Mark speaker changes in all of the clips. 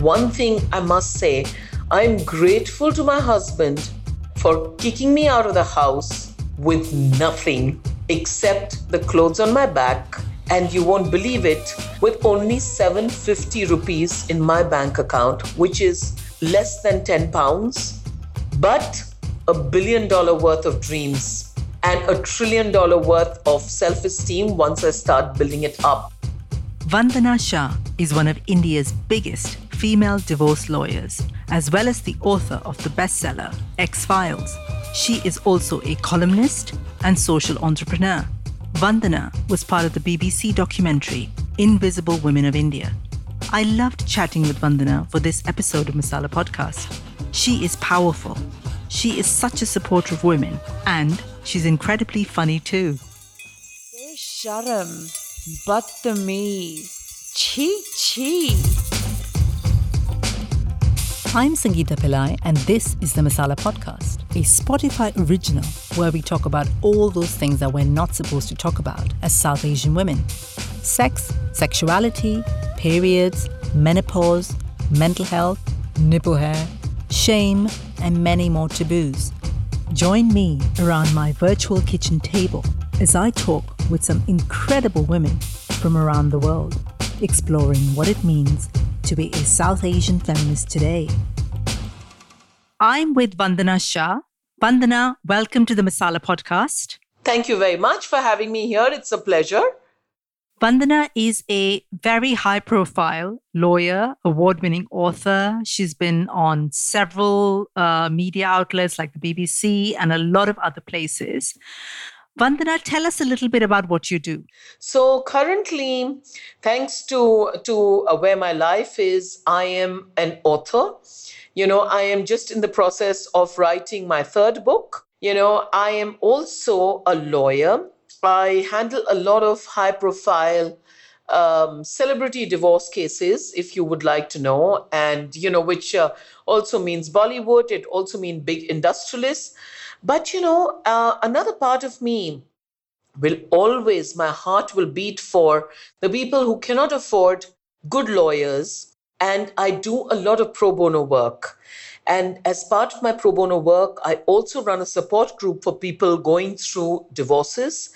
Speaker 1: one thing I must say I'm grateful to my husband for kicking me out of the house with nothing except the clothes on my back. And you won't believe it, with only 750 rupees in my bank account, which is less than 10 pounds, but a billion dollar worth of dreams and a trillion dollar worth of self esteem once I start building it up.
Speaker 2: Vandana Shah is one of India's biggest female divorce lawyers, as well as the author of the bestseller Ex Files. She is also a columnist and social entrepreneur. Vandana was part of the BBC documentary Invisible Women of India. I loved chatting with Vandana for this episode of Masala Podcast. She is powerful. She is such a supporter of women, and she's incredibly funny too.
Speaker 3: Sharam, Batamiz, Chi Chi.
Speaker 2: I'm Sangeeta Pillai, and this is the Masala Podcast, a Spotify original where we talk about all those things that we're not supposed to talk about as South Asian women sex, sexuality, periods, menopause, mental health, nipple hair, shame, and many more taboos. Join me around my virtual kitchen table as I talk with some incredible women from around the world, exploring what it means to be a South Asian feminist today. I'm with Vandana Shah. Vandana, welcome to the Masala podcast.
Speaker 1: Thank you very much for having me here. It's a pleasure.
Speaker 2: Vandana is a very high profile lawyer, award winning author. She's been on several uh, media outlets like the BBC and a lot of other places. Vandana, tell us a little bit about what you do.
Speaker 1: So currently, thanks to to uh, where my life is, I am an author. You know, I am just in the process of writing my third book. You know, I am also a lawyer. I handle a lot of high profile um, celebrity divorce cases, if you would like to know, and you know, which uh, also means Bollywood. It also means big industrialists. But you know, uh, another part of me will always, my heart will beat for the people who cannot afford good lawyers. And I do a lot of pro bono work. And as part of my pro bono work, I also run a support group for people going through divorces.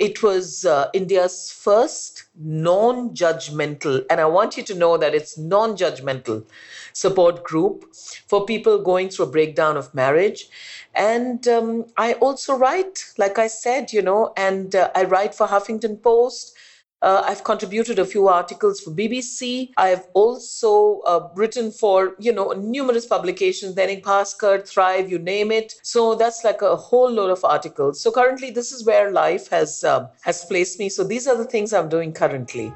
Speaker 1: It was uh, India's first non judgmental, and I want you to know that it's non judgmental support group for people going through a breakdown of marriage. And um, I also write, like I said, you know, and uh, I write for Huffington Post. Uh, I've contributed a few articles for BBC. I've also uh, written for, you know, numerous publications, Dainik Bhaskar, Thrive, you name it. So that's like a whole load of articles. So currently, this is where life has uh, has placed me. So these are the things I'm doing currently.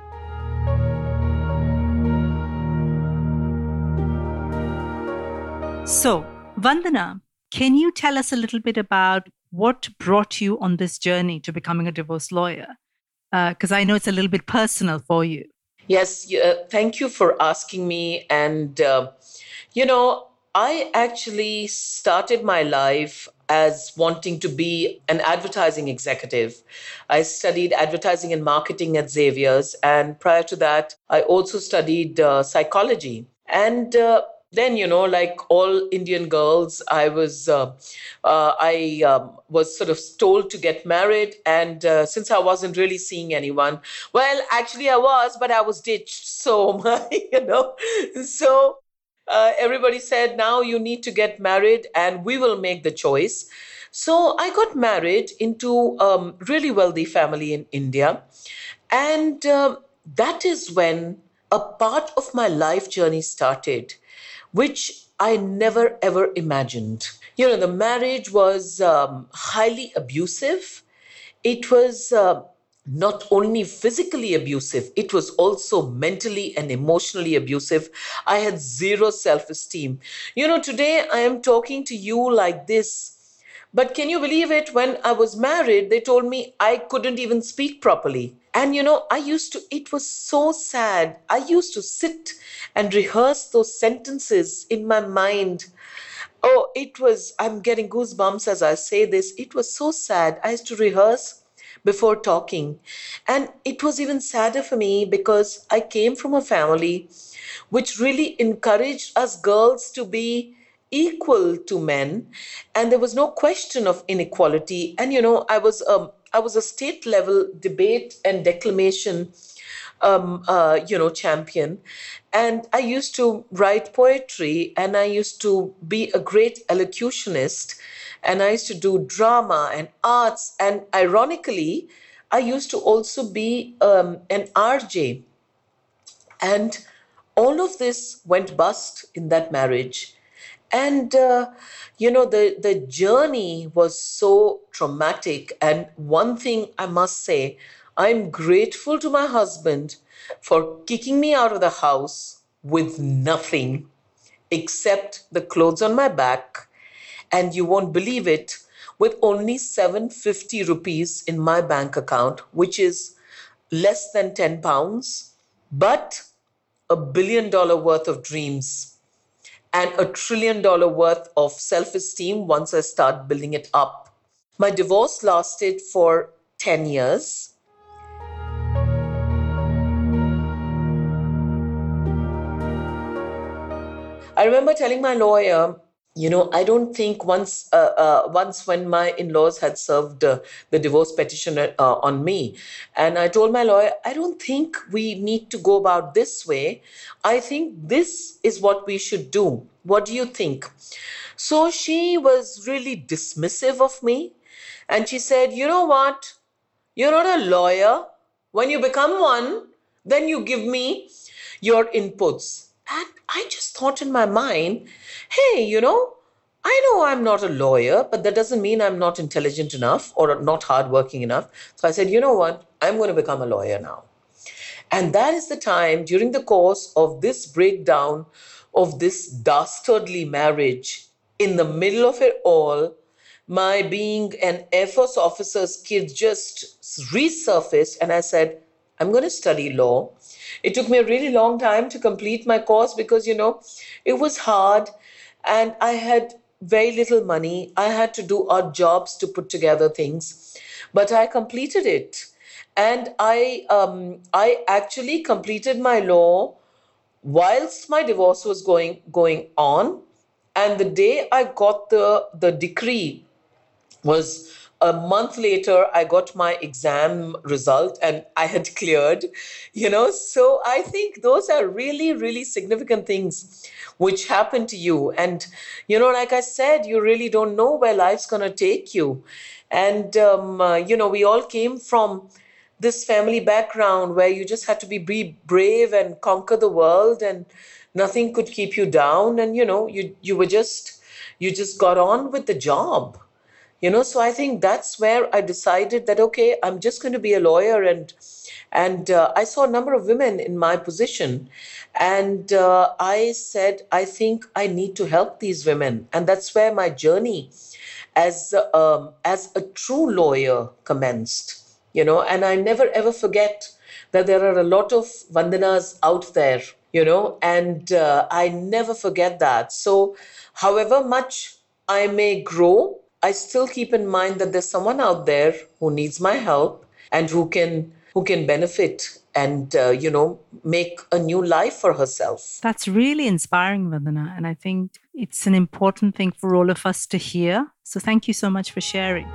Speaker 2: So, Vandana, can you tell us a little bit about what brought you on this journey to becoming a divorce lawyer? Because uh, I know it's a little bit personal for you.
Speaker 1: Yes, uh, thank you for asking me. And, uh, you know, I actually started my life as wanting to be an advertising executive. I studied advertising and marketing at Xavier's. And prior to that, I also studied uh, psychology. And uh, then you know like all indian girls i was uh, uh, i um, was sort of told to get married and uh, since i wasn't really seeing anyone well actually i was but i was ditched. So you know so uh, everybody said now you need to get married and we will make the choice. So i got married into a um, really wealthy family in india. And um, that is when a part of my life journey started which I never ever imagined. You know, the marriage was um, highly abusive. It was uh, not only physically abusive, it was also mentally and emotionally abusive. I had zero self esteem. You know, today I am talking to you like this. But can you believe it? When I was married, they told me I couldn't even speak properly. And you know, I used to, it was so sad. I used to sit and rehearse those sentences in my mind. Oh, it was, I'm getting goosebumps as I say this. It was so sad. I used to rehearse before talking. And it was even sadder for me because I came from a family which really encouraged us girls to be equal to men and there was no question of inequality and you know i was um, i was a state level debate and declamation um, uh, you know champion. And i used to write poetry and i used to be a great elocutionist and i used to do drama and arts. And ironically i used to also be um, an rj and all of this went bust in that marriage and uh, you know the the journey was so traumatic. And one thing i must say i'm grateful to my husband for kicking me out of the house with nothing except the clothes on my back. And you won't believe it with only 750 rupees in my bank account which is less than 10 pounds but a billion dollar worth of dreams and a trillion dollar worth of self esteem once I start building it up. My divorce lasted for 10 years. I remember telling my lawyer, you know, I don't think once, uh, uh, once when my in-laws had served uh, the divorce petition uh, on me, and I told my lawyer, I don't think we need to go about this way. I think this is what we should do. What do you think? So she was really dismissive of me, and she said, you know what? You're not a lawyer. When you become one, then you give me your inputs. And I just thought in my mind, hey, you know, I know I'm not a lawyer, but that doesn't mean I'm not intelligent enough or not hardworking enough. So I said, you know what? I'm going to become a lawyer now. And that is the time during the course of this breakdown of this dastardly marriage, in the middle of it all, my being an Air Force officer's kid just resurfaced, and I said, I'm going to study law. It took me a really long time to complete my course because, you know, it was hard and I had very little money. I had to do odd jobs to put together things, but I completed it. And I, um, I actually completed my law whilst my divorce was going, going on. And the day I got the, the decree was a month later i got my exam result and i had cleared you know? So i think those are really really significant things which happen to you. And you know like i said you really don't know where life's going to take you. And um, uh, you know we all came from this family background where you just had to be, be brave and conquer the world and nothing could keep you down. And you know you you were just you just got on with the job you know so i think that's where i decided that okay i'm just going to be a lawyer and and uh, i saw a number of women in my position. And uh, i said i think i need to help these women. And that's where my journey as um, as a true lawyer commenced you know? And i never ever forget that there are a lot of vandanas out there you know? And uh, i never forget that. So however much i may grow I still keep in mind that there's someone out there who needs my help and who can who can benefit and uh, you know make a new life for herself.
Speaker 2: That's really inspiring, Vandana, and I think it's an important thing for all of us to hear. So thank you so much for sharing.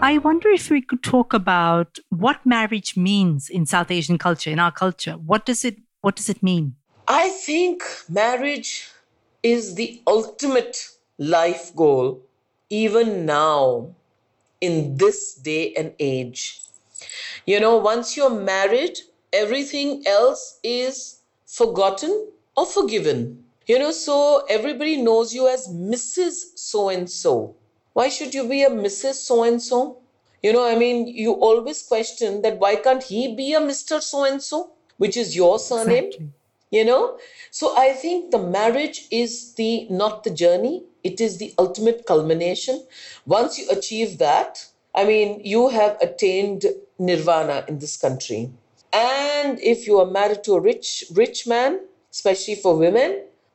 Speaker 2: I wonder if we could talk about what marriage means in South Asian culture, in our culture. What does it what does it mean?
Speaker 1: I think marriage is the ultimate life goal, even now in this day and age. You know, once you're married, everything else is forgotten or forgiven. You know, so everybody knows you as Mrs. So and so. Why should you be a Mrs. So and so? You know, I mean, you always question that why can't he be a Mr. So and so, which is your surname? Exactly you know? So i think the marriage is the not the journey. It is the ultimate culmination. Once you achieve that i mean you have attained nirvana in this country. And if you are married to a rich rich man especially for women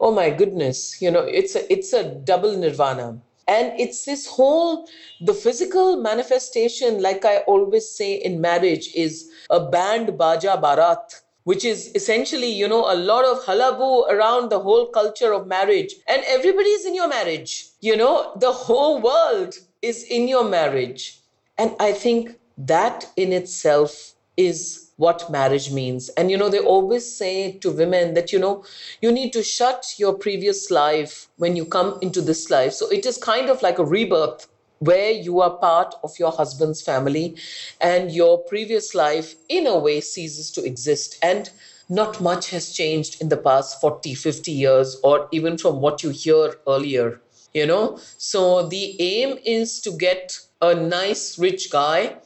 Speaker 1: oh my goodness you know it's a it's a double nirvana. And it's this whole, the physical manifestation, like I always say in marriage, is a band baja barat which is essentially, you know, a lot of hullabaloo around the whole culture of marriage. And everybody is in your marriage. You know, the whole world is in your marriage. And I think that in itself is what marriage means. And, you know, they always say to women that, you know, you need to shut your previous life when you come into this life. So it is kind of like a rebirth where you are part of your husband's family and your previous life, in a way, ceases to exist. And not much has changed in the past 40, 50 years, or even from what you hear earlier, you know? So the aim is to get a nice, rich guy,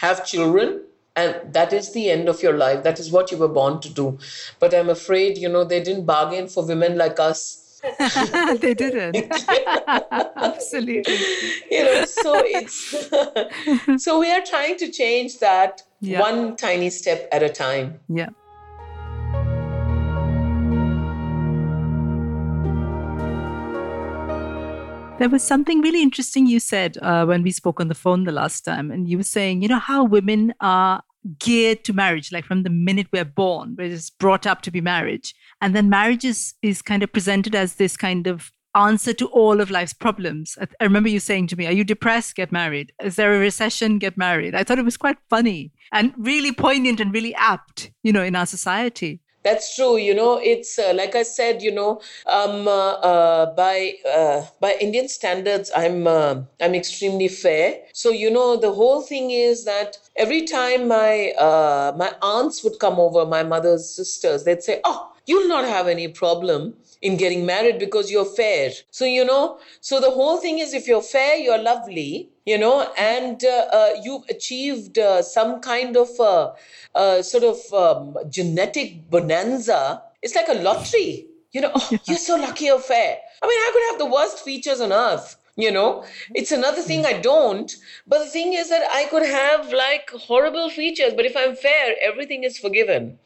Speaker 1: have children, and that is the end of your life. That is what you were born to do. But I'm afraid, you know, they didn't bargain for women like us
Speaker 2: they didn't. Absolutely.
Speaker 1: You know, so it's so we are trying to change that yeah. one tiny step at a time.
Speaker 2: Yeah. There was something really interesting you said uh, when we spoke on the phone the last time, and you were saying, you know, how women are geared to marriage, like from the minute we're born, we're just brought up to be marriage. And then marriage is, is kind of presented as this kind of answer to all of life's problems. I, I remember you saying to me, Are you depressed? Get married. Is there a recession? Get married. I thought it was quite funny and really poignant and really apt, you know, in our society.
Speaker 1: That's true. You know, it's uh, like I said. You know, um, uh, uh, by uh, by Indian standards, I'm uh, I'm extremely fair. So you know, the whole thing is that every time my uh, my aunts would come over, my mother's sisters, they'd say, "Oh, you'll not have any problem in getting married because you're fair. So, you know, so the whole thing is if you're fair, you're lovely, you know, and uh, uh, you've achieved uh, some kind of uh, uh, sort of um, genetic bonanza. It's like a lottery. You know, oh, you're so lucky you're fair. I mean, I could have the worst features on earth you know it's another thing i don't but the thing is that i could have like horrible features but if i'm fair everything is forgiven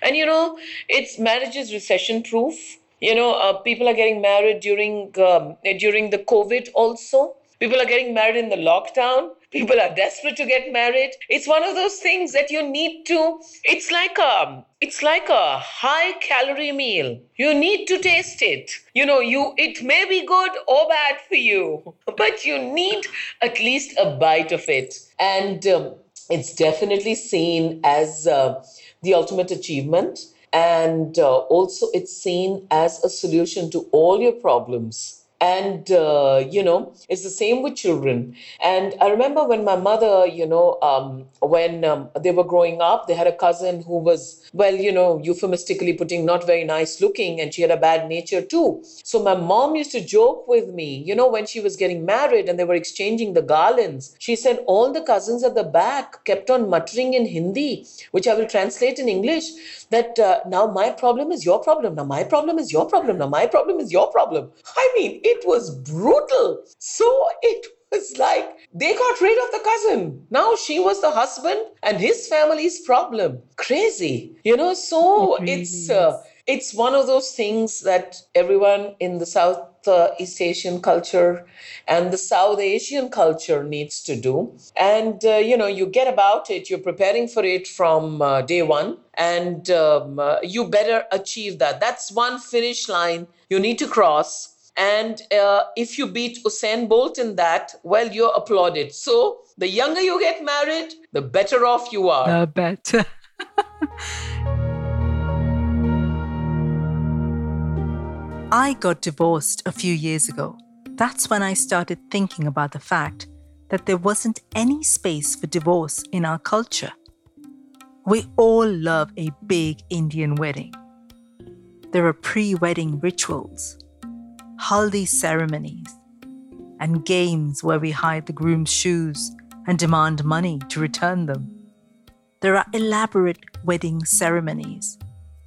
Speaker 1: and you know it's marriage is recession proof you know uh, people are getting married during um, during the covid also people are getting married in the lockdown. People are desperate to get married. It's one of those things that you need to it's like a it's like a high calorie meal. You need to taste it. You know you it may be good or bad for you but you need at least a bite of it. And um, it's definitely seen as uh, the ultimate achievement. And uh, also it's seen as a solution to all your problems and uh, you know it's the same with children. And i remember when my mother you know um, when um, they were growing up they had a cousin who was well you know euphemistically putting not very nice looking and she had a bad nature too. So my mom used to joke with me you know when she was getting married and they were exchanging the garlands she said all the cousins at the back kept on muttering in hindi which i will translate in english that uh, now my problem is your problem. Now my problem is your problem. Now my problem is your problem. I mean it it was brutal. So it was like they got rid of the cousin. Now she was the husband and his family's problem. Crazy. You know, so it really it's uh, it's one of those things that everyone in the South uh, East Asian culture and the South Asian culture needs to do. And, uh, you know, you get about it, you're preparing for it from uh, day one, and um, uh, you better achieve that. That's one finish line you need to cross and uh, if you beat Usain Bolt in that, well, you're applauded. So the younger you get married, the better off you are.
Speaker 2: I bet. I got divorced a few years ago. That's when I started thinking about the fact that there wasn't any space for divorce in our culture. We all love a big Indian wedding. There are pre wedding rituals, haldi ceremonies, and games where we hide the groom's shoes and demand money to return them. There are elaborate wedding ceremonies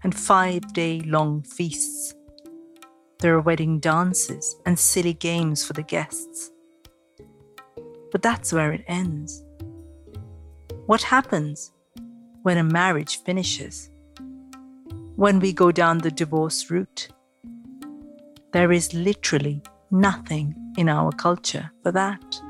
Speaker 2: and five day long feasts. There are wedding dances and silly games for the guests. But that's where it ends. What happens when a marriage finishes? When we go down the divorce route? There is literally nothing in our culture for that.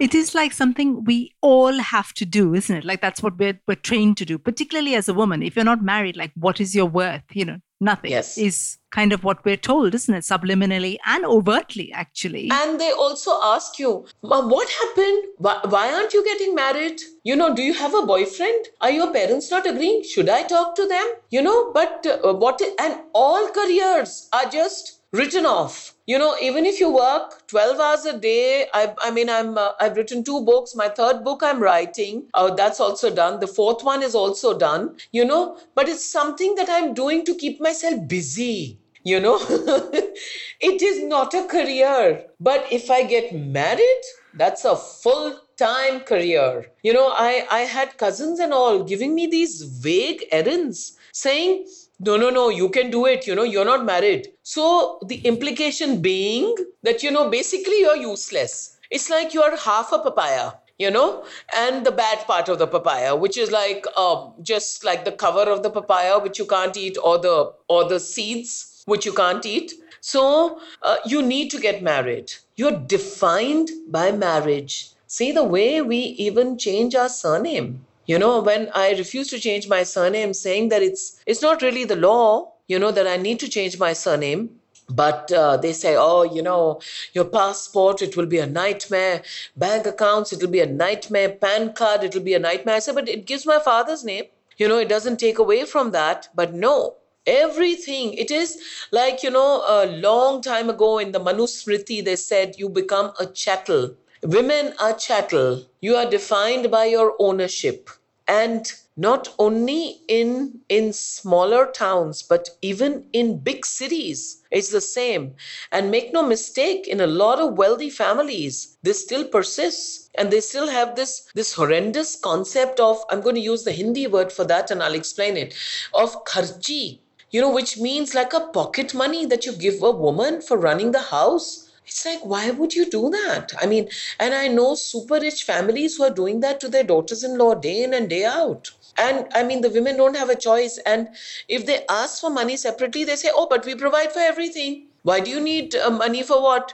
Speaker 2: It is like something we all have to do, isn't it? Like that's what we're, we're trained to do, particularly as a woman. If you're not married, like what is your worth? You know, nothing
Speaker 1: Yes.
Speaker 2: is kind of what we're told, isn't it? Subliminally and overtly, actually.
Speaker 1: And they also ask you, "Ma, what happened? Why, why aren't you getting married? You know, do you have a boyfriend? Are your parents not agreeing? Should I talk to them? You know, but uh, what, and all careers are just written off. You know, even if you work 12 hours a day, I, I mean, I'm, uh, I've written two books. My third book I'm writing, uh, that's also done. The fourth one is also done, you know, but it's something that I'm doing to keep myself busy you know it is not a career but if i get married that's a full time career you know i i had cousins and all giving me these vague errands saying no no no you can do it you know you're not married. So the implication being that you know basically you're useless. It's like you're half a papaya you know and the bad part of the papaya which is like um, just like the cover of the papaya which you can't eat or the or the seeds which you can't eat. So uh, you need to get married. You're defined by marriage. See the way we even change our surname you know when i refuse to change my surname saying that it's it's not really the law you know that i need to change my surname but uh, they say oh you know your passport it will be a nightmare. Bank accounts it will be a nightmare. Pan card it will be a nightmare. I said but it gives my father's name. You know it doesn't take away from that. But no everything it is like you know a long time ago in the manusmriti they said you become a chattel women are chattel. You are defined by your ownership. And not only in in smaller towns but even in big cities it's the same. And make no mistake in a lot of wealthy families this still persists. And they still have this this horrendous concept of i'm going to use the hindi word for that and i'll explain it of kharchi. You know which means like a pocket money that you give a woman for running the house it's like, why would you do that? I mean, and I know super rich families who are doing that to their daughters in law day in and day out. And I mean, the women don't have a choice. And if they ask for money separately, they say, oh, but we provide for everything. Why do you need uh, money for what?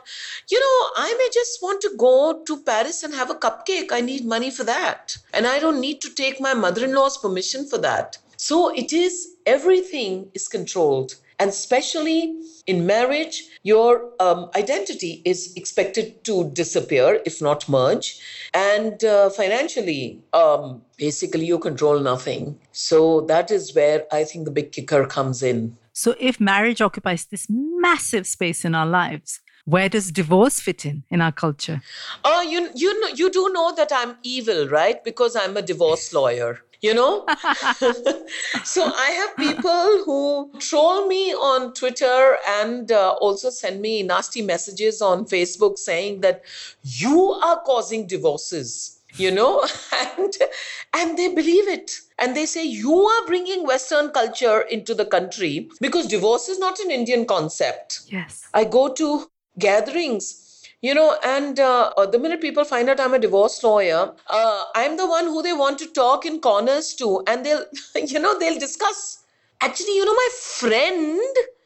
Speaker 1: You know, I may just want to go to Paris and have a cupcake. I need money for that. And I don't need to take my mother in law's permission for that. So it is, everything is controlled. And especially in marriage, your um, identity is expected to disappear, if not merge. And uh, financially, um, basically, you control nothing. So that is where I think the big kicker comes in.
Speaker 2: So, if marriage occupies this massive space in our lives, where does divorce fit in in our culture?
Speaker 1: Oh, you you know you do know that I'm evil, right? Because I'm a divorce lawyer. You know, so I have people who troll me on Twitter and uh, also send me nasty messages on Facebook saying that you are causing divorces. You know, and and they believe it, and they say you are bringing Western culture into the country because divorce is not an Indian concept.
Speaker 2: Yes.
Speaker 1: I go to gatherings, you know, and uh, uh, the minute people find out I'm a divorce lawyer, uh, I'm the one who they want to talk in corners to, and they'll, you know, they'll discuss. Actually, you know, my friend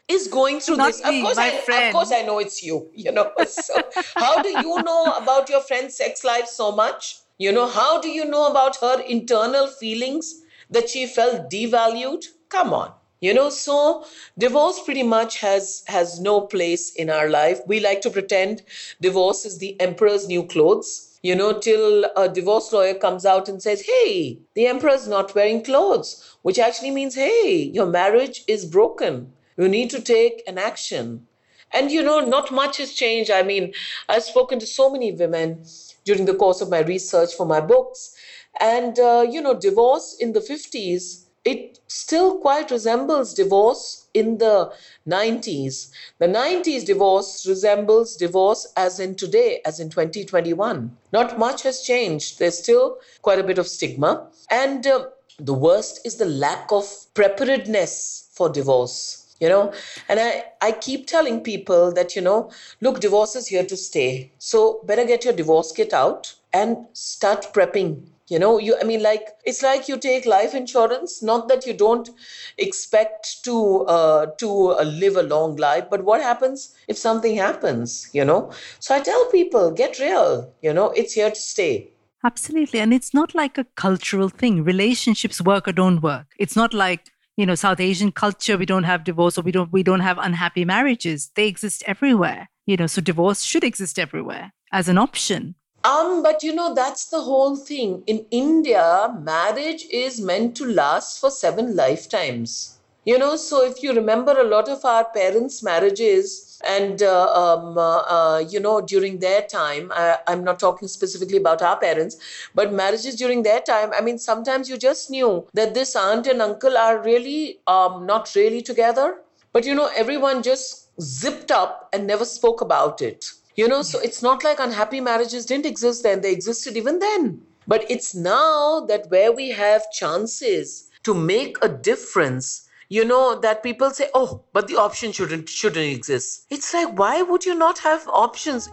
Speaker 1: is going through
Speaker 2: Not
Speaker 1: this.
Speaker 2: me,
Speaker 1: of course,
Speaker 2: my
Speaker 1: I,
Speaker 2: friend.
Speaker 1: of course, I know it's you. You know, so how do you know about your friend's sex life so much? You know, how do you know about her internal feelings that she felt devalued? Come on you know so divorce pretty much has has no place in our life. We like to pretend divorce is the emperor's new clothes. You know till a divorce lawyer comes out and says hey the emperor's not wearing clothes which actually means hey your marriage is broken. You need to take an action. And you know not much has changed. I mean i've spoken to so many women during the course of my research for my books. And uh, you know divorce in the 50s it still quite resembles divorce in the 90s. The 90s divorce resembles divorce as in today, as in 2021. Not much has changed. There's still quite a bit of stigma. And uh, the worst is the lack of preparedness for divorce. you know and i i keep telling people that you know look divorce is here to stay so better get your divorce kit out and start prepping you know you i mean like it's like you take life insurance not that you don't expect to uh, to uh, live a long life but what happens if something happens you know so i tell people get real you know it's here to stay
Speaker 2: Absolutely. And it's not like a cultural thing. Relationships work or don't work. It's not like, you know, South Asian culture, we don't have divorce or we don't we don't have unhappy marriages. They exist everywhere. You know, so divorce should exist everywhere as an option.
Speaker 1: Um, but you know, that's the whole thing. In India, marriage is meant to last for seven lifetimes. You know, so if you remember a lot of our parents' marriages, and uh, um, uh, uh, you know, during their time, I, I'm not talking specifically about our parents, but marriages during their time, I mean, sometimes you just knew that this aunt and uncle are really um, not really together. But you know, everyone just zipped up and never spoke about it. You know, so it's not like unhappy marriages didn't exist then, they existed even then. But it's now that where we have chances to make a difference you know that people say oh but the option shouldn't shouldn't exist it's like why would you not have options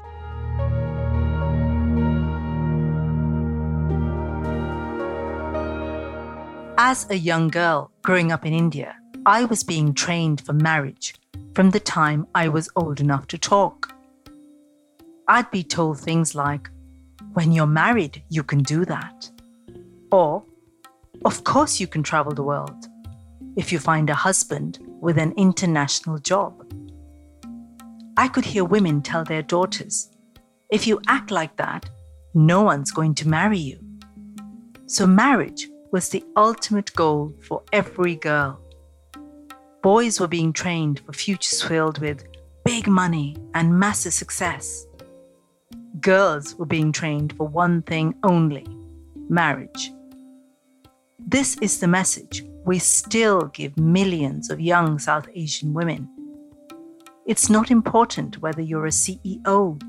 Speaker 2: As a young girl growing up in India, I was being trained for marriage from the time I was old enough to talk. I'd be told things like, when you're married, you can do that. Or, of course, you can travel the world if you find a husband with an international job. I could hear women tell their daughters, if you act like that, no one's going to marry you. So, marriage was the ultimate goal for every girl. Boys were being trained for futures filled with big money and massive success. Girls were being trained for one thing only marriage. This is the message we still give millions of young South Asian women. It's not important whether you're a CEO,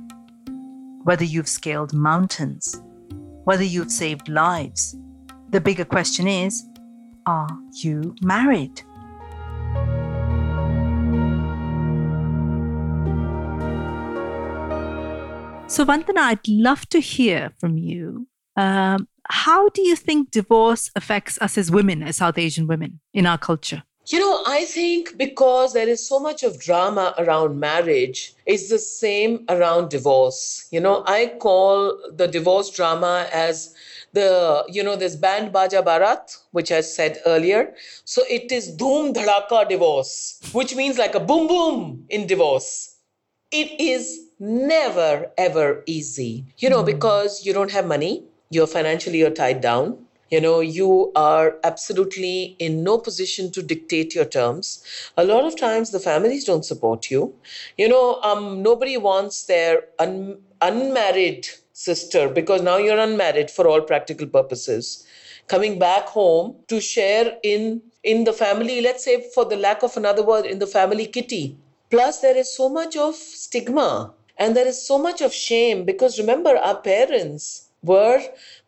Speaker 2: whether you've scaled mountains, whether you've saved lives. The bigger question is are you married? So, Vandana, I'd love to hear from you. Um, how do you think divorce affects us as women, as South Asian women in our culture?
Speaker 1: You know, I think because there is so much of drama around marriage, it's the same around divorce. You know, I call the divorce drama as the, you know, this band Baja Barat, which I said earlier. So it is Dhoom Dhadaka divorce, which means like a boom boom in divorce. It is never ever easy, you know, mm. because you don't have money, you're financially you're tied down. You know you are absolutely in no position to dictate your terms. A lot of times the families don't support you. You know um, nobody wants their un- unmarried sister because now you're unmarried for all practical purposes coming back home to share in in the family let's say for the lack of another word in the family kitty. Plus there is so much of stigma and there is so much of shame because remember our parents were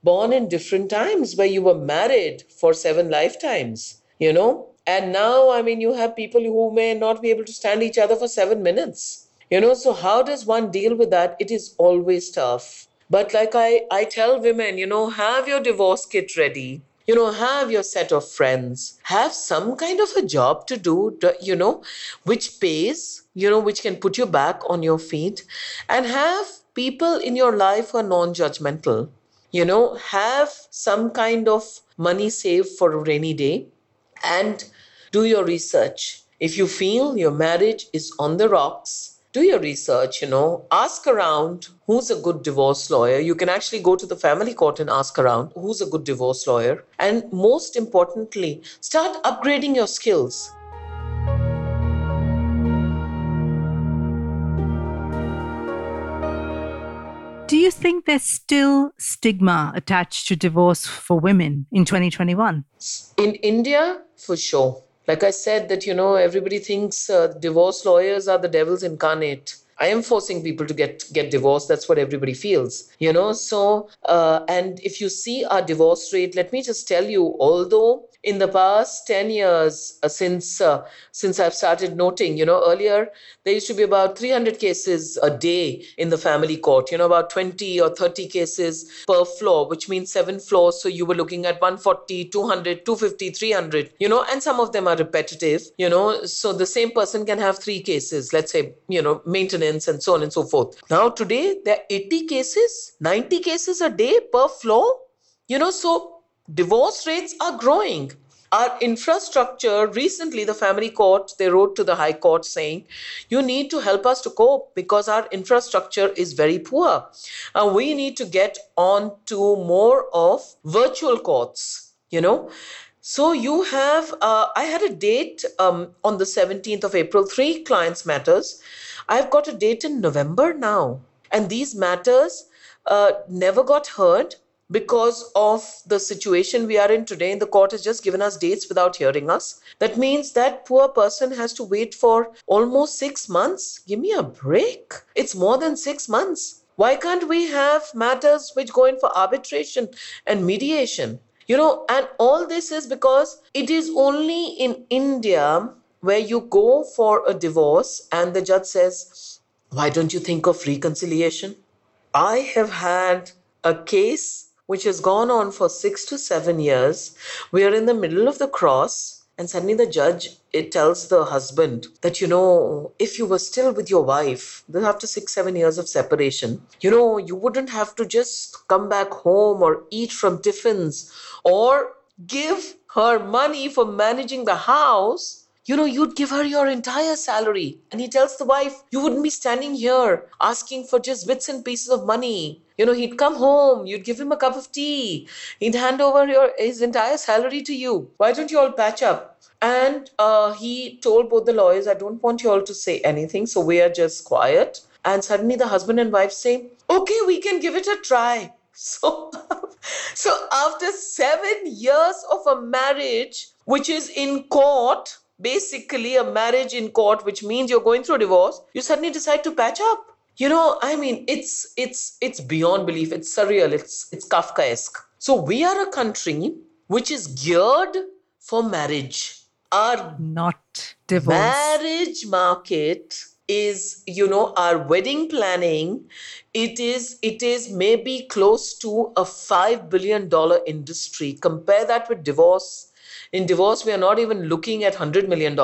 Speaker 1: born in different times where you were married for seven lifetimes, you know? And now, I mean, you have people who may not be able to stand each other for seven minutes. You know, so how does one deal with that? It is always tough. But like I, I tell women, you know, have your divorce kit ready. You know, have your set of friends. Have some kind of a job to do, you know, which pays, you know, which can put you back on your feet. And have people in your life who are non judgmental. You know, have some kind of money saved for a rainy day and do your research. If you feel your marriage is on the rocks, do your research, you know, ask around who's a good divorce lawyer. You can actually go to the family court and ask around who's a good divorce lawyer. And most importantly, start upgrading your skills.
Speaker 2: You think there's still stigma attached to divorce for women in 2021?
Speaker 1: In India, for sure. Like I said, that, you know, everybody thinks uh, divorce lawyers are the devil's incarnate. I am forcing people to get get divorced. That's what everybody feels, you know. So, uh, and if you see our divorce rate, let me just tell you, although in the past 10 years uh, since uh, since I've started noting, you know, earlier there used to be about 300 cases a day in the family court, you know, about 20 or 30 cases per floor, which means seven floors. So you were looking at 140, 200, 250, 300, you know, and some of them are repetitive, you know, so the same person can have three cases, let's say, you know, maintenance and so on and so forth. Now, today there are 80 cases, 90 cases a day per floor, you know, so divorce rates are growing. Our infrastructure recently the family court they wrote to the high court saying you need to help us to cope because our infrastructure is very poor. And we need to get on to more of virtual courts you know. So you have uh, i had a date um, on the 17th of april three clients matters. I've got a date in november now and these matters uh, never got heard because of the situation we are in today the court has just given us dates without hearing us. That means that poor person has to wait for almost 6 months. Give me a break. It's more than 6 months. Why can't we have matters which go in for arbitration and mediation? You know and all this is because it is only in india where you go for a divorce and the judge says why don't you think of reconciliation? I have had a case which has gone on for six to seven years. We are in the middle of the cross, and suddenly the judge it tells the husband that you know if you were still with your wife after six seven years of separation you know you wouldn't have to just come back home or eat from tiffins or give her money for managing the house you know, you'd give her your entire salary. And he tells the wife, you wouldn't be standing here asking for just bits and pieces of money. You know, he'd come home, you'd give him a cup of tea, he'd hand over your his entire salary to you. Why don't you all patch up? And uh, he told both the lawyers, I don't want you all to say anything, so we are just quiet. And suddenly the husband and wife say, Okay, we can give it a try. So, so after seven years of a marriage, which is in court, basically a marriage in court, which means you're going through a divorce, you suddenly decide to patch up. You know, I mean, it's it's it's beyond belief. It's surreal. It's it's Kafkaesque. So we are a country which is geared for marriage. Our
Speaker 2: not divorce.
Speaker 1: Marriage market is you know our wedding planning it is it is maybe close to a 5 billion dollar industry compare that with divorce in divorce, we are not even looking at $100 million.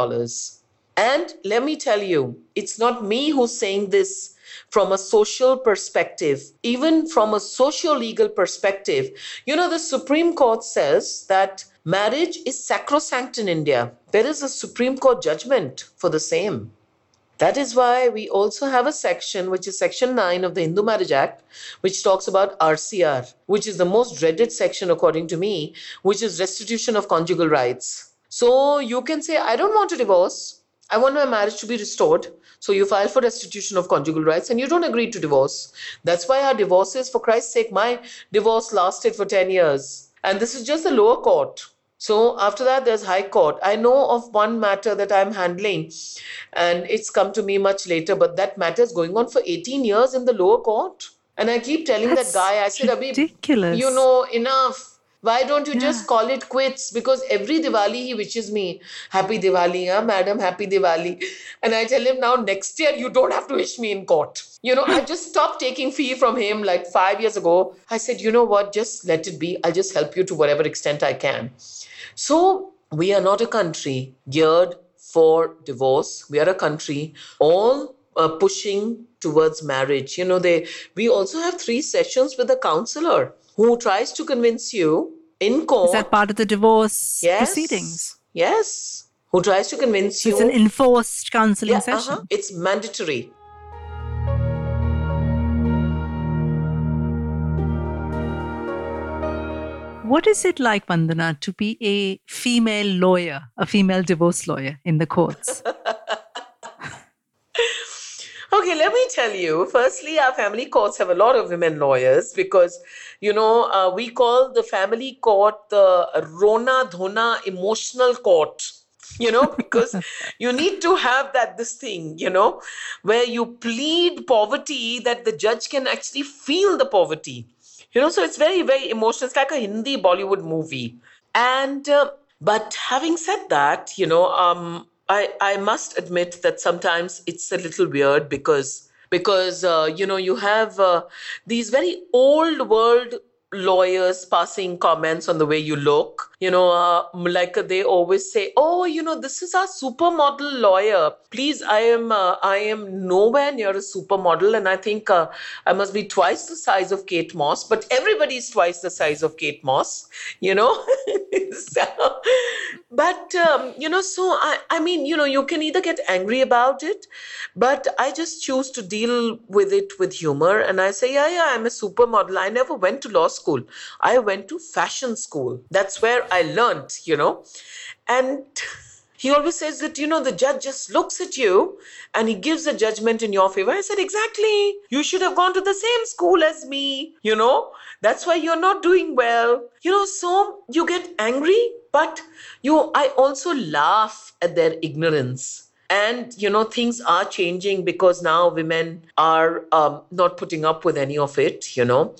Speaker 1: And let me tell you, it's not me who's saying this from a social perspective, even from a socio legal perspective. You know, the Supreme Court says that marriage is sacrosanct in India. There is a Supreme Court judgment for the same. That is why we also have a section, which is Section 9 of the Hindu Marriage Act, which talks about RCR, which is the most dreaded section, according to me, which is restitution of conjugal rights. So you can say, I don't want a divorce. I want my marriage to be restored. So you file for restitution of conjugal rights and you don't agree to divorce. That's why our divorces, for Christ's sake, my divorce lasted for 10 years. And this is just the lower court. So after that, there's High Court. I know of one matter that I'm handling, and it's come to me much later, but that matter is going on for 18 years in the lower court. And I keep telling
Speaker 2: That's
Speaker 1: that guy, I said,
Speaker 2: ridiculous.
Speaker 1: you know, enough. Why don't you yeah. just call it quits? Because every Diwali he wishes me happy Diwali, huh, madam, happy Diwali. And I tell him now next year you don't have to wish me in court. You know, I just stopped taking fee from him like five years ago. I said, you know what, just let it be. I'll just help you to whatever extent I can. So we are not a country geared for divorce. We are a country all uh, pushing towards marriage. You know, they we also have three sessions with a counselor who tries to convince you in court.
Speaker 2: Is that part of the divorce
Speaker 1: yes,
Speaker 2: proceedings?
Speaker 1: Yes. Who tries to convince you?
Speaker 2: It's an enforced counseling
Speaker 1: yeah,
Speaker 2: session.
Speaker 1: Uh-huh. It's mandatory.
Speaker 2: What is it like, Vandana, to be a female lawyer, a female divorce lawyer in the courts?
Speaker 1: Okay, let me tell you. Firstly, our family courts have a lot of women lawyers because, you know, uh, we call the family court the Rona Dhona emotional court. you know, because you need to have that this thing, you know, where you plead poverty that the judge can actually feel the poverty. You know, so it's very, very emotional. It's like a Hindi Bollywood movie. And uh, but having said that, you know, um, I I must admit that sometimes it's a little weird because because uh, you know you have uh, these very old world lawyers passing comments on the way you look. You know, uh, like they always say, "Oh, you know, this is our supermodel lawyer." Please, I am uh, I am nowhere near a supermodel, and I think uh, I must be twice the size of Kate Moss. But everybody is twice the size of Kate Moss. You know, so, but um, you know, so I I mean, you know, you can either get angry about it, but I just choose to deal with it with humor, and I say, yeah, yeah, I'm a supermodel. I never went to law school. I went to fashion school. That's where I learned, you know. And he always says that, you know, the judge just looks at you and he gives a judgment in your favor. I said, exactly. You should have gone to the same school as me, you know. That's why you're not doing well. You know, so you get angry, but you, I also laugh at their ignorance. And you know things are changing because now women are um, not putting up with any of it you know.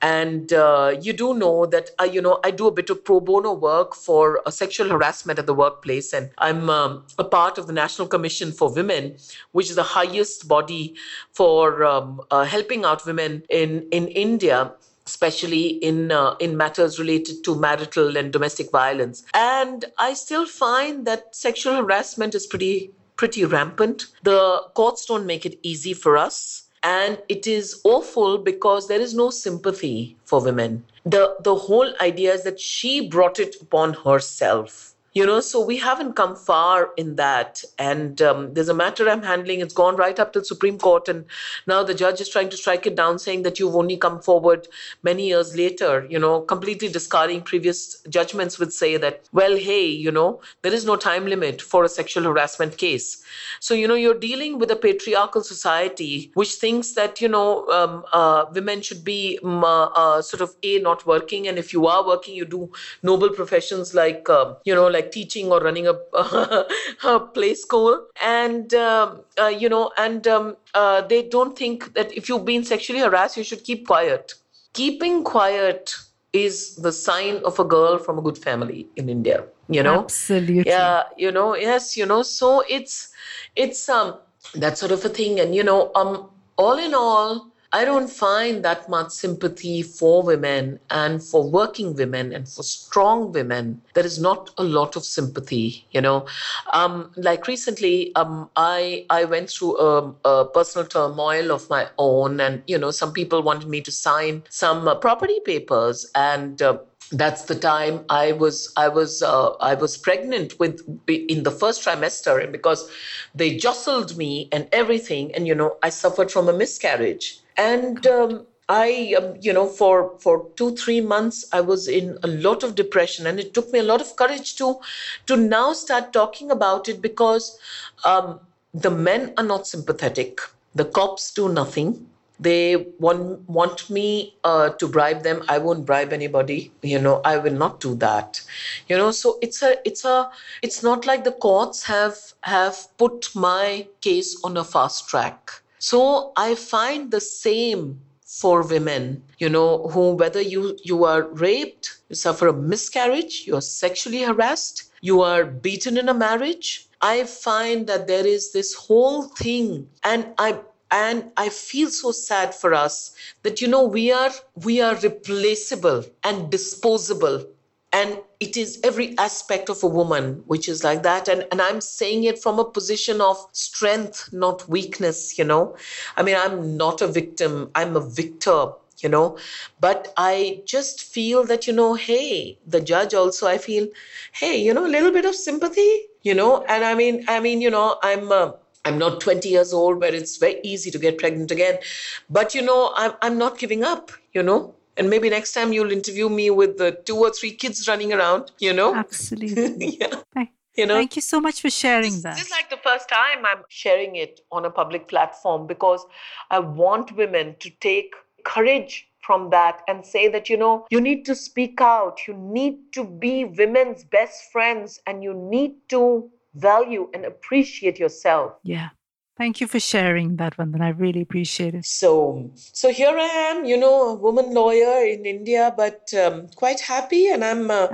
Speaker 1: And uh, you do know that uh, you know i do a bit of pro bono work for uh, sexual harassment at the workplace. And i'm um, a part of the national commission for women which is the highest body for um, uh, helping out women in in india especially in uh, in matters related to marital and domestic violence and i still find that sexual harassment is pretty pretty rampant. The courts don't make it easy for us. And it is awful because there is no sympathy for women. The, the whole idea is that she brought it upon herself you know so we haven't come far in that. And um, there's a matter i'm handling. It's gone right up to the supreme court. And now the judge is trying to strike it down saying that you've only come forward many years later you know completely discarding previous judgments would say that well hey you know there is no time limit for a sexual harassment case. So you know you're dealing with a patriarchal society which thinks that you know um, uh, women should be um, uh, uh, sort of a not working. And if you are working you do noble professions like uh, you know like like teaching or running a, a play school. And um, uh, you know and um, uh, they don't think that if you've been sexually harassed you should keep quiet. Keeping quiet is the sign of a girl from a good family in india you know?
Speaker 2: Absolutely.
Speaker 1: Yeah you know yes you know so it's it's um that sort of a thing. And you know um all in all I don't find that much sympathy for women and for working women and for strong women. There is not a lot of sympathy, you know. Um, like recently, um, I I went through a, a, personal turmoil of my own, and you know, some people wanted me to sign some uh, property papers, and uh, that's the time I was I was uh, I was pregnant with in the first trimester, and because they jostled me and everything, and you know, I suffered from a miscarriage and um, I, um, you know, for for two three months, I was in a lot of depression, and it took me a lot of courage to to now start talking about it because um, the men are not sympathetic. The cops do nothing. They want want me uh, to bribe them. I won't bribe anybody. You know, I will not do that. You know, so it's a it's a it's not like the courts have have put my case on a fast track so I find the same for women, you know, who whether you you are raped, you suffer a miscarriage, you are sexually harassed, you are beaten in a marriage. I find that there is this whole thing, and I and i feel so sad for us that you know we are we are replaceable and disposable and it is every aspect of a woman which is like that. And and i'm saying it from a position of strength not weakness you know. I mean i'm not a victim. I'm a victor you know. But i just feel that you know hey the judge also i feel hey you know a little bit of sympathy you know. And i mean i mean you know i'm uh, I'm not 20 years old where it's very easy to get pregnant again. But, you know, I'm, I'm not giving up, you know and maybe next time you'll interview me with the two or three kids running around you know?
Speaker 2: Absolutely.
Speaker 1: Yeah.
Speaker 2: You know? thank you so much for sharing that
Speaker 1: this is like the first time i'm sharing it on a public platform because i want women to take courage from that and say that you know you need to speak out. You need to be women's best friends and you need to value and appreciate yourself.
Speaker 2: Yeah. Thank you for sharing that one. Then I really appreciate it.
Speaker 1: So, so here I am, you know, a woman lawyer in India, but um, quite happy. And I'm, uh,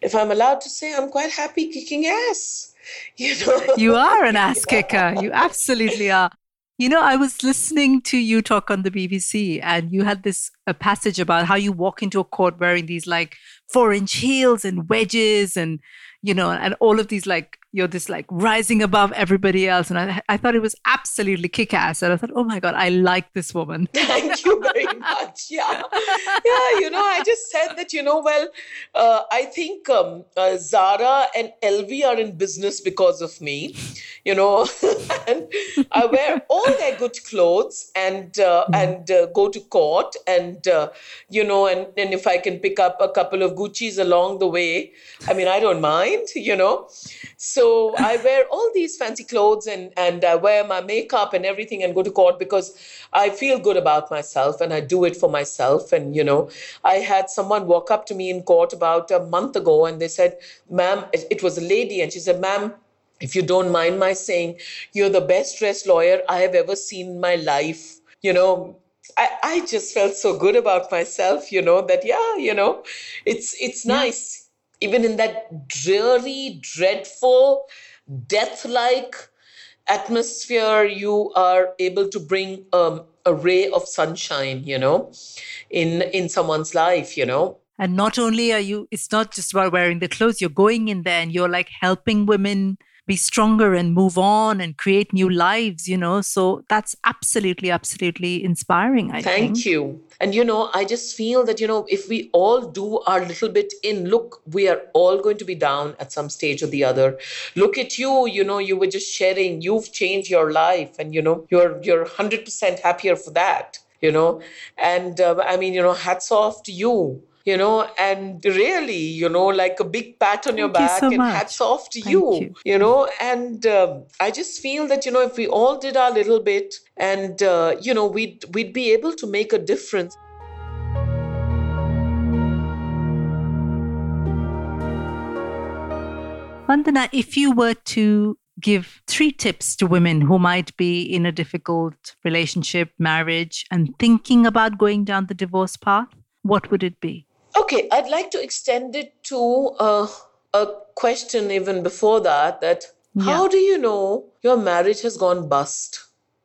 Speaker 1: if I'm allowed to say, I'm quite happy kicking ass. You know,
Speaker 2: You are an ass kicker. You absolutely are. You know, I was listening to you talk on the BBC, and you had this a passage about how you walk into a court wearing these like four inch heels and wedges, and you know, and all of these like you're this like rising above everybody else. And I, I thought it was absolutely kick ass. And I thought, oh my God, I like this woman.
Speaker 1: Thank you very much. Yeah. Yeah. You know, I just said that, you know, well, uh, I think um, uh, Zara and LV are in business because of me, you know, and I wear all their good clothes and, uh, and uh, go to court and, uh, you know, and, and if I can pick up a couple of Gucci's along the way, I mean, I don't mind, you know. So I wear all these fancy clothes and, and I wear my makeup and everything and go to court because I feel good about myself and I do it for myself. And, you know, I had someone walk up to me in court about a month ago and they said, ma'am, it it was a lady, and she said, ma'am, if you don't mind my saying, you're the best dressed lawyer I have ever seen in my life. You know, I, I just felt so good about myself, you know, that yeah, you know, it's it's nice. Even in that dreary, dreadful, death-like atmosphere, you are able to bring um, a ray of sunshine, you know, in in someone's life, you know.
Speaker 2: And not only are you, it's not just about wearing the clothes, you're going in there and you're like helping women be stronger and move on and create new lives, you know. So that's absolutely, absolutely inspiring, I
Speaker 1: Thank
Speaker 2: think.
Speaker 1: you. And you know, I just feel that, you know, if we all do our little bit in, look, we are all going to be down at some stage or the other. Look at you, you know, you were just sharing, you've changed your life and, you know, you're you're 100% happier for that, you know. And uh, I mean, you know, hats off to you. You know, and really, you know, like a big pat on your
Speaker 2: Thank you
Speaker 1: back
Speaker 2: so
Speaker 1: and
Speaker 2: much.
Speaker 1: hats off to you
Speaker 2: you.
Speaker 1: you know and um, i just feel that you know if we all did our little bit and uh, you know we'd we'd be able to make a difference
Speaker 2: Vandana, if you were to give three tips to women who might be in a difficult relationship, marriage, and thinking about going down the divorce path, what would it be?
Speaker 1: Okay i'd like to extend it to uh, a question even before that that how do you know your marriage has gone bust?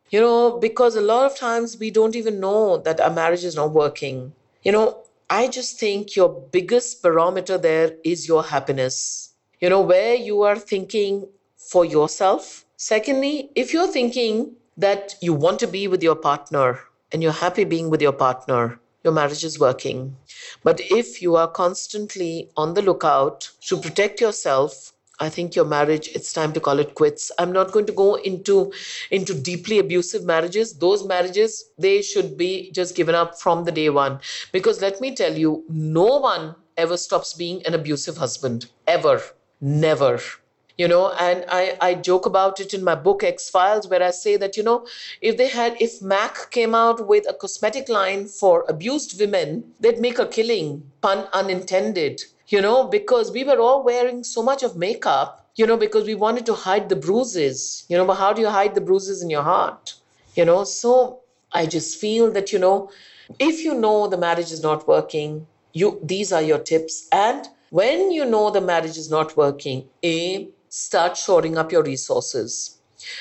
Speaker 1: You know because a lot of times we don't even know that our marriage is not working. You know i just think your biggest barometer there is your happiness. You know where you are thinking for yourself. Secondly if you're thinking that you want to be with your partner and you're happy being with your partner your marriage is working but if you are constantly on the lookout to protect yourself I think your marriage, it's time to call it quits. I'm not going to go into into deeply abusive marriages. Those marriages, they should be just given up from the day one. Because let me tell you, no one ever stops being an abusive husband. Ever. Never you know and i i joke about it in my book Ex Files where i say that you know if they had if MAC came out with a cosmetic line for abused women they'd make a killing pun unintended you know because we were all wearing so much of makeup you know because we wanted to hide the bruises you know but how do you hide the bruises in your heart you know? So i just feel that you know if you know the marriage is not working you these are your tips. And when you know the marriage is not working a start shoring up your resources.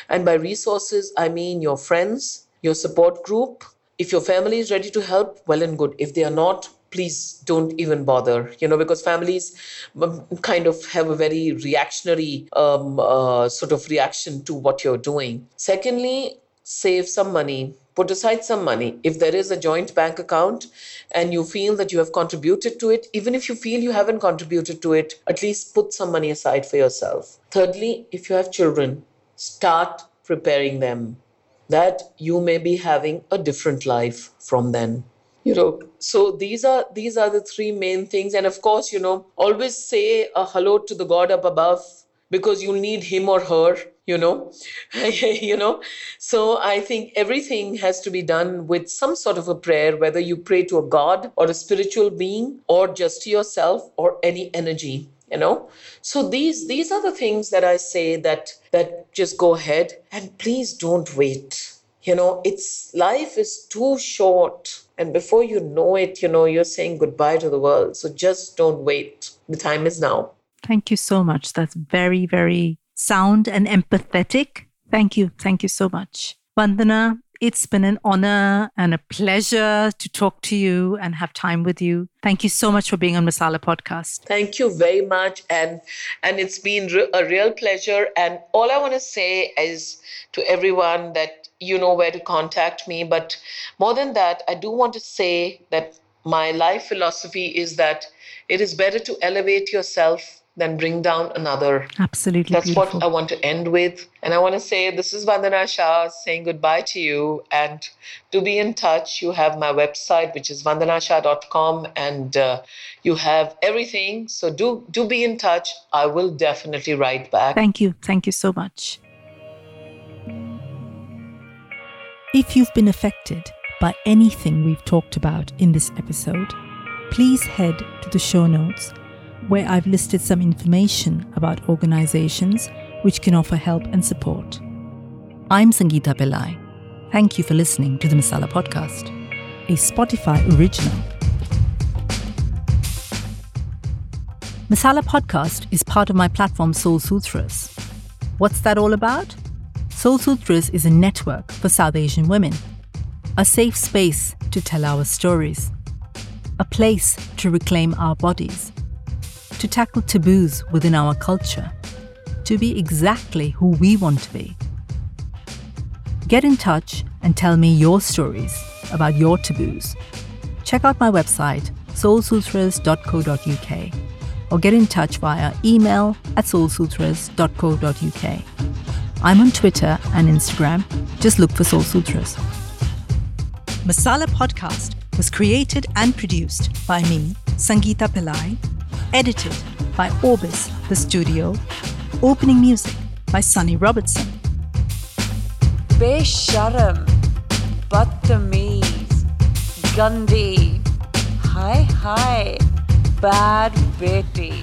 Speaker 1: And by resources i mean your friends your support group. If your family is ready to help well and good. If they are not please don't even bother you know because families um, kind of have a very reactionary um, uh, sort of reaction to what you're doing. Secondly save some money put aside some money. If there is a joint bank account and you feel that you have contributed to it even if you feel you haven't contributed to it at least put some money aside for yourself. Thirdly if you have children start preparing them that you may be having a different life from then you know so these are these are the three main things. And of course you know always say a hello to the god up above because you need him or her you know? You know? So i think everything has to be done with some sort of a prayer whether you pray to a god or a spiritual being or just to yourself or any energy you know? So these these are the things that i say that that just go ahead and please don't wait. You know it's life is too short and before you know it you know you're saying goodbye to the world. So just don't wait. The time is now
Speaker 2: Thank you so much. That's very, very sound and empathetic. Thank you. Thank you so much. Vandana, it's been an honor and a pleasure to talk to you and have time with you. Thank you so much for being on Masala Podcast.
Speaker 1: Thank you very much, and and it's been re- a real pleasure. And all I want to say is to everyone that you know where to contact me. But more than that, I do want to say that my life philosophy is that it is better to elevate yourself than bring down another.
Speaker 2: Absolutely.
Speaker 1: That's
Speaker 2: beautiful.
Speaker 1: what I want to end with. And I want to say this is Vandana Shah saying goodbye to you. And to be in touch, you have my website, which is vandanashah.com, and uh, you have everything. So do, do be in touch. I will definitely write back.
Speaker 2: Thank you. Thank you so much. If you've been affected by anything we've talked about in this episode, please head to the show notes where I've listed some information about organizations which can offer help and support. I'm Sangeeta Pillai. Thank you for listening to the Masala Podcast, a Spotify original. Masala Podcast is part of my platform Soul Sutras. What's that all about? Soul Sutras is a network for South Asian women, a safe space to tell our stories, a place to reclaim our bodies, to tackle taboos within our culture, to be exactly who we want to be. Get in touch and tell me your stories about your taboos. Check out my website, soulsutras.co.uk, or get in touch via email at soulsutras.co.uk. I'm on Twitter and Instagram. Just look for Soul Sutras. Masala Podcast was created and produced by me, Sangeeta Pillai, edited by Orbis, the studio, opening music by Sunny Robertson.
Speaker 3: Besharam. Badtameez. Gandi. Hi, hi. Bad Betty.